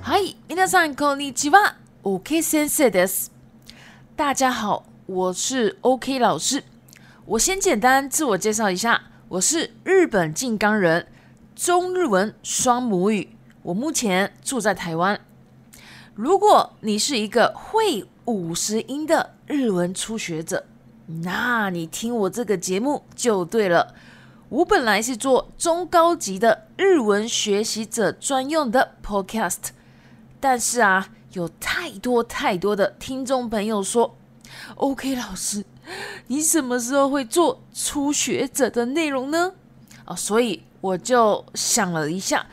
嗨，皆さんこんにちは。OK 先生です。大家好，我是 OK 老师。我先简单自我介绍一下，我是日本静冈人，中日文双母语。我目前住在台湾。 如果你是一个会五十音的日文初学者，那你听我这个节目就对了。我本来是做中高级的日文学习者专用的 Podcast，但是啊，有太多太多的听众朋友说，OK 老师，你什么时候会做初学者的内容呢？啊，所以我就想了一下。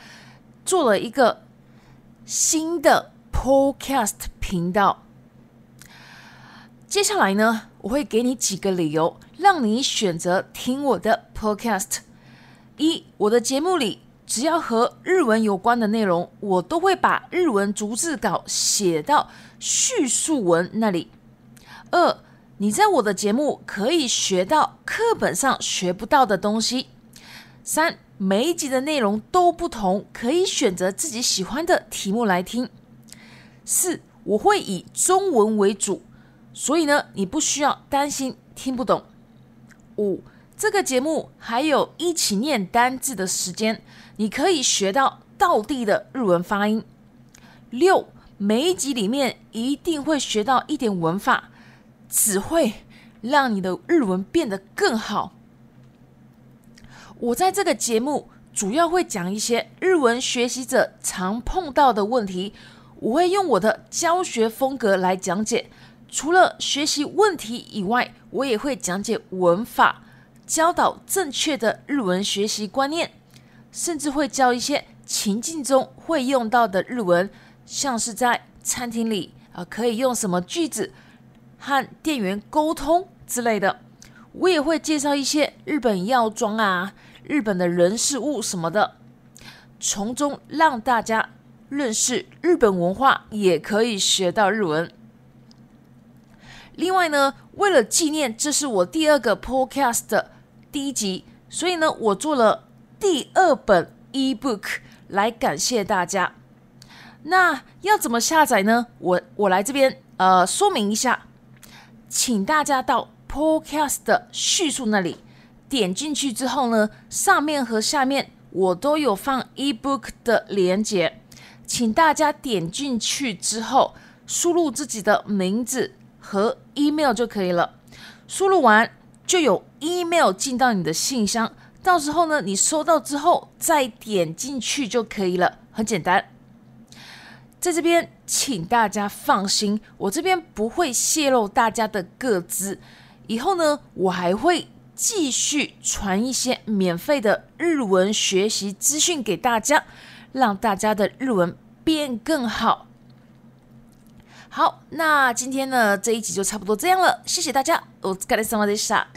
做了一个新的 Podcast 频道。接下来呢，我会给你几个理由，让你选择听我的 Podcast。一，我的节目里只要和日文有关的内容，我都会把日文逐字稿写到叙述文那里。二，你在我的节目可以学到课本上学不到的东西。三。每一集的内容都不同，可以选择自己喜欢的题目来听。四，我会以中文为主，所以呢，你不需要担心听不懂。五，这个节目还有一起念单字的时间，你可以学到道地的日文发音。六，每一集里面一定会学到一点文法，只会让你的日文变得更好。我在这个节目主要会讲一些日文学习者常碰到的问题，我会用我的教学风格来讲解。除了学习问题以外，我也会讲解文法，教导正确的日文学习观念，甚至会教一些情境中会用到的日文，像是在餐厅里啊可以用什么句子和店员沟通之类的。我也会介绍一些日本药妆啊。日本的人事物什么的，从中让大家认识日本文化，也可以学到日文。另外呢，为了纪念这是我第二个 podcast 的第一集，所以呢，我做了第二本 ebook 来感谢大家。那要怎么下载呢？我我来这边呃说明一下，请大家到 podcast 的叙述那里。点进去之后呢，上面和下面我都有放 ebook 的连接，请大家点进去之后，输入自己的名字和 email 就可以了。输入完就有 email 进到你的信箱，到时候呢，你收到之后再点进去就可以了，很简单。在这边，请大家放心，我这边不会泄露大家的个资。以后呢，我还会。继续传一些免费的日文学习资讯给大家，让大家的日文变更好。好，那今天呢这一集就差不多这样了，谢谢大家，我是卡雷萨马迪莎。